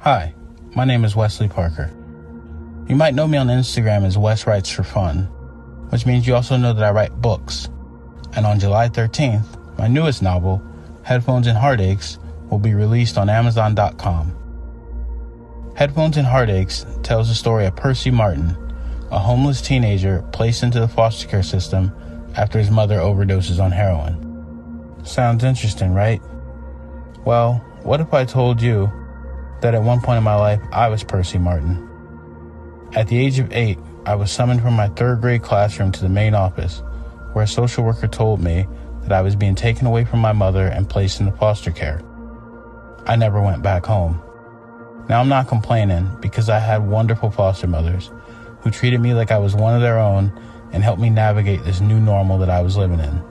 Hi, my name is Wesley Parker. You might know me on Instagram as Wes Writes for Fun, which means you also know that I write books. And on July 13th, my newest novel, Headphones and Heartaches, will be released on Amazon.com. Headphones and Heartaches tells the story of Percy Martin, a homeless teenager placed into the foster care system after his mother overdoses on heroin. Sounds interesting, right? Well, what if I told you that at one point in my life I was Percy Martin? At the age of eight, I was summoned from my third grade classroom to the main office, where a social worker told me that I was being taken away from my mother and placed into foster care. I never went back home. Now I'm not complaining because I had wonderful foster mothers who treated me like I was one of their own and helped me navigate this new normal that I was living in.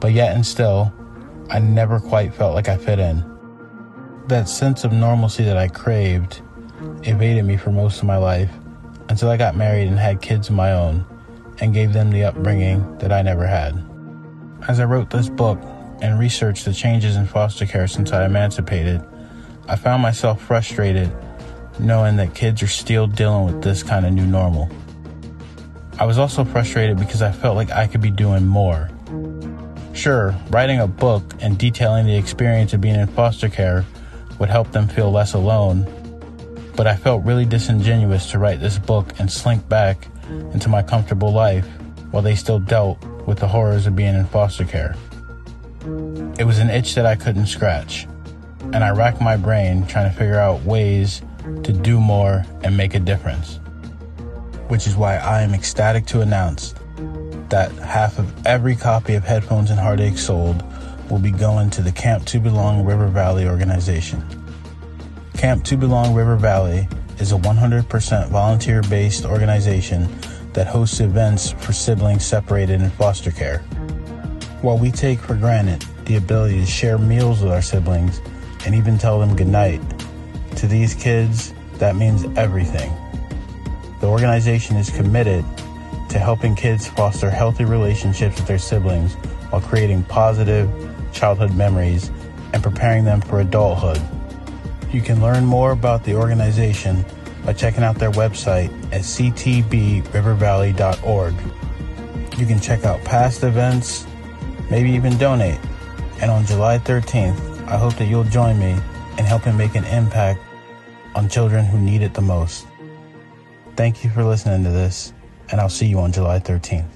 But yet and still, I never quite felt like I fit in. That sense of normalcy that I craved evaded me for most of my life until I got married and had kids of my own and gave them the upbringing that I never had. As I wrote this book and researched the changes in foster care since I emancipated, I found myself frustrated knowing that kids are still dealing with this kind of new normal. I was also frustrated because I felt like I could be doing more. Sure, writing a book and detailing the experience of being in foster care would help them feel less alone but I felt really disingenuous to write this book and slink back into my comfortable life while they still dealt with the horrors of being in foster care. It was an itch that I couldn't scratch, and I racked my brain trying to figure out ways to do more and make a difference. Which is why I am ecstatic to announce that half of every copy of Headphones and Heartache sold will be going to the Camp to Belong River Valley organization. Camp to Belong River Valley is a 100% volunteer based organization that hosts events for siblings separated in foster care. While we take for granted the ability to share meals with our siblings and even tell them goodnight, to these kids, that means everything. The organization is committed to helping kids foster healthy relationships with their siblings while creating positive childhood memories and preparing them for adulthood. You can learn more about the organization by checking out their website at ctbrivervalley.org. You can check out past events, maybe even donate. And on July 13th, I hope that you'll join me in helping make an impact on children who need it the most. Thank you for listening to this, and I'll see you on July 13th.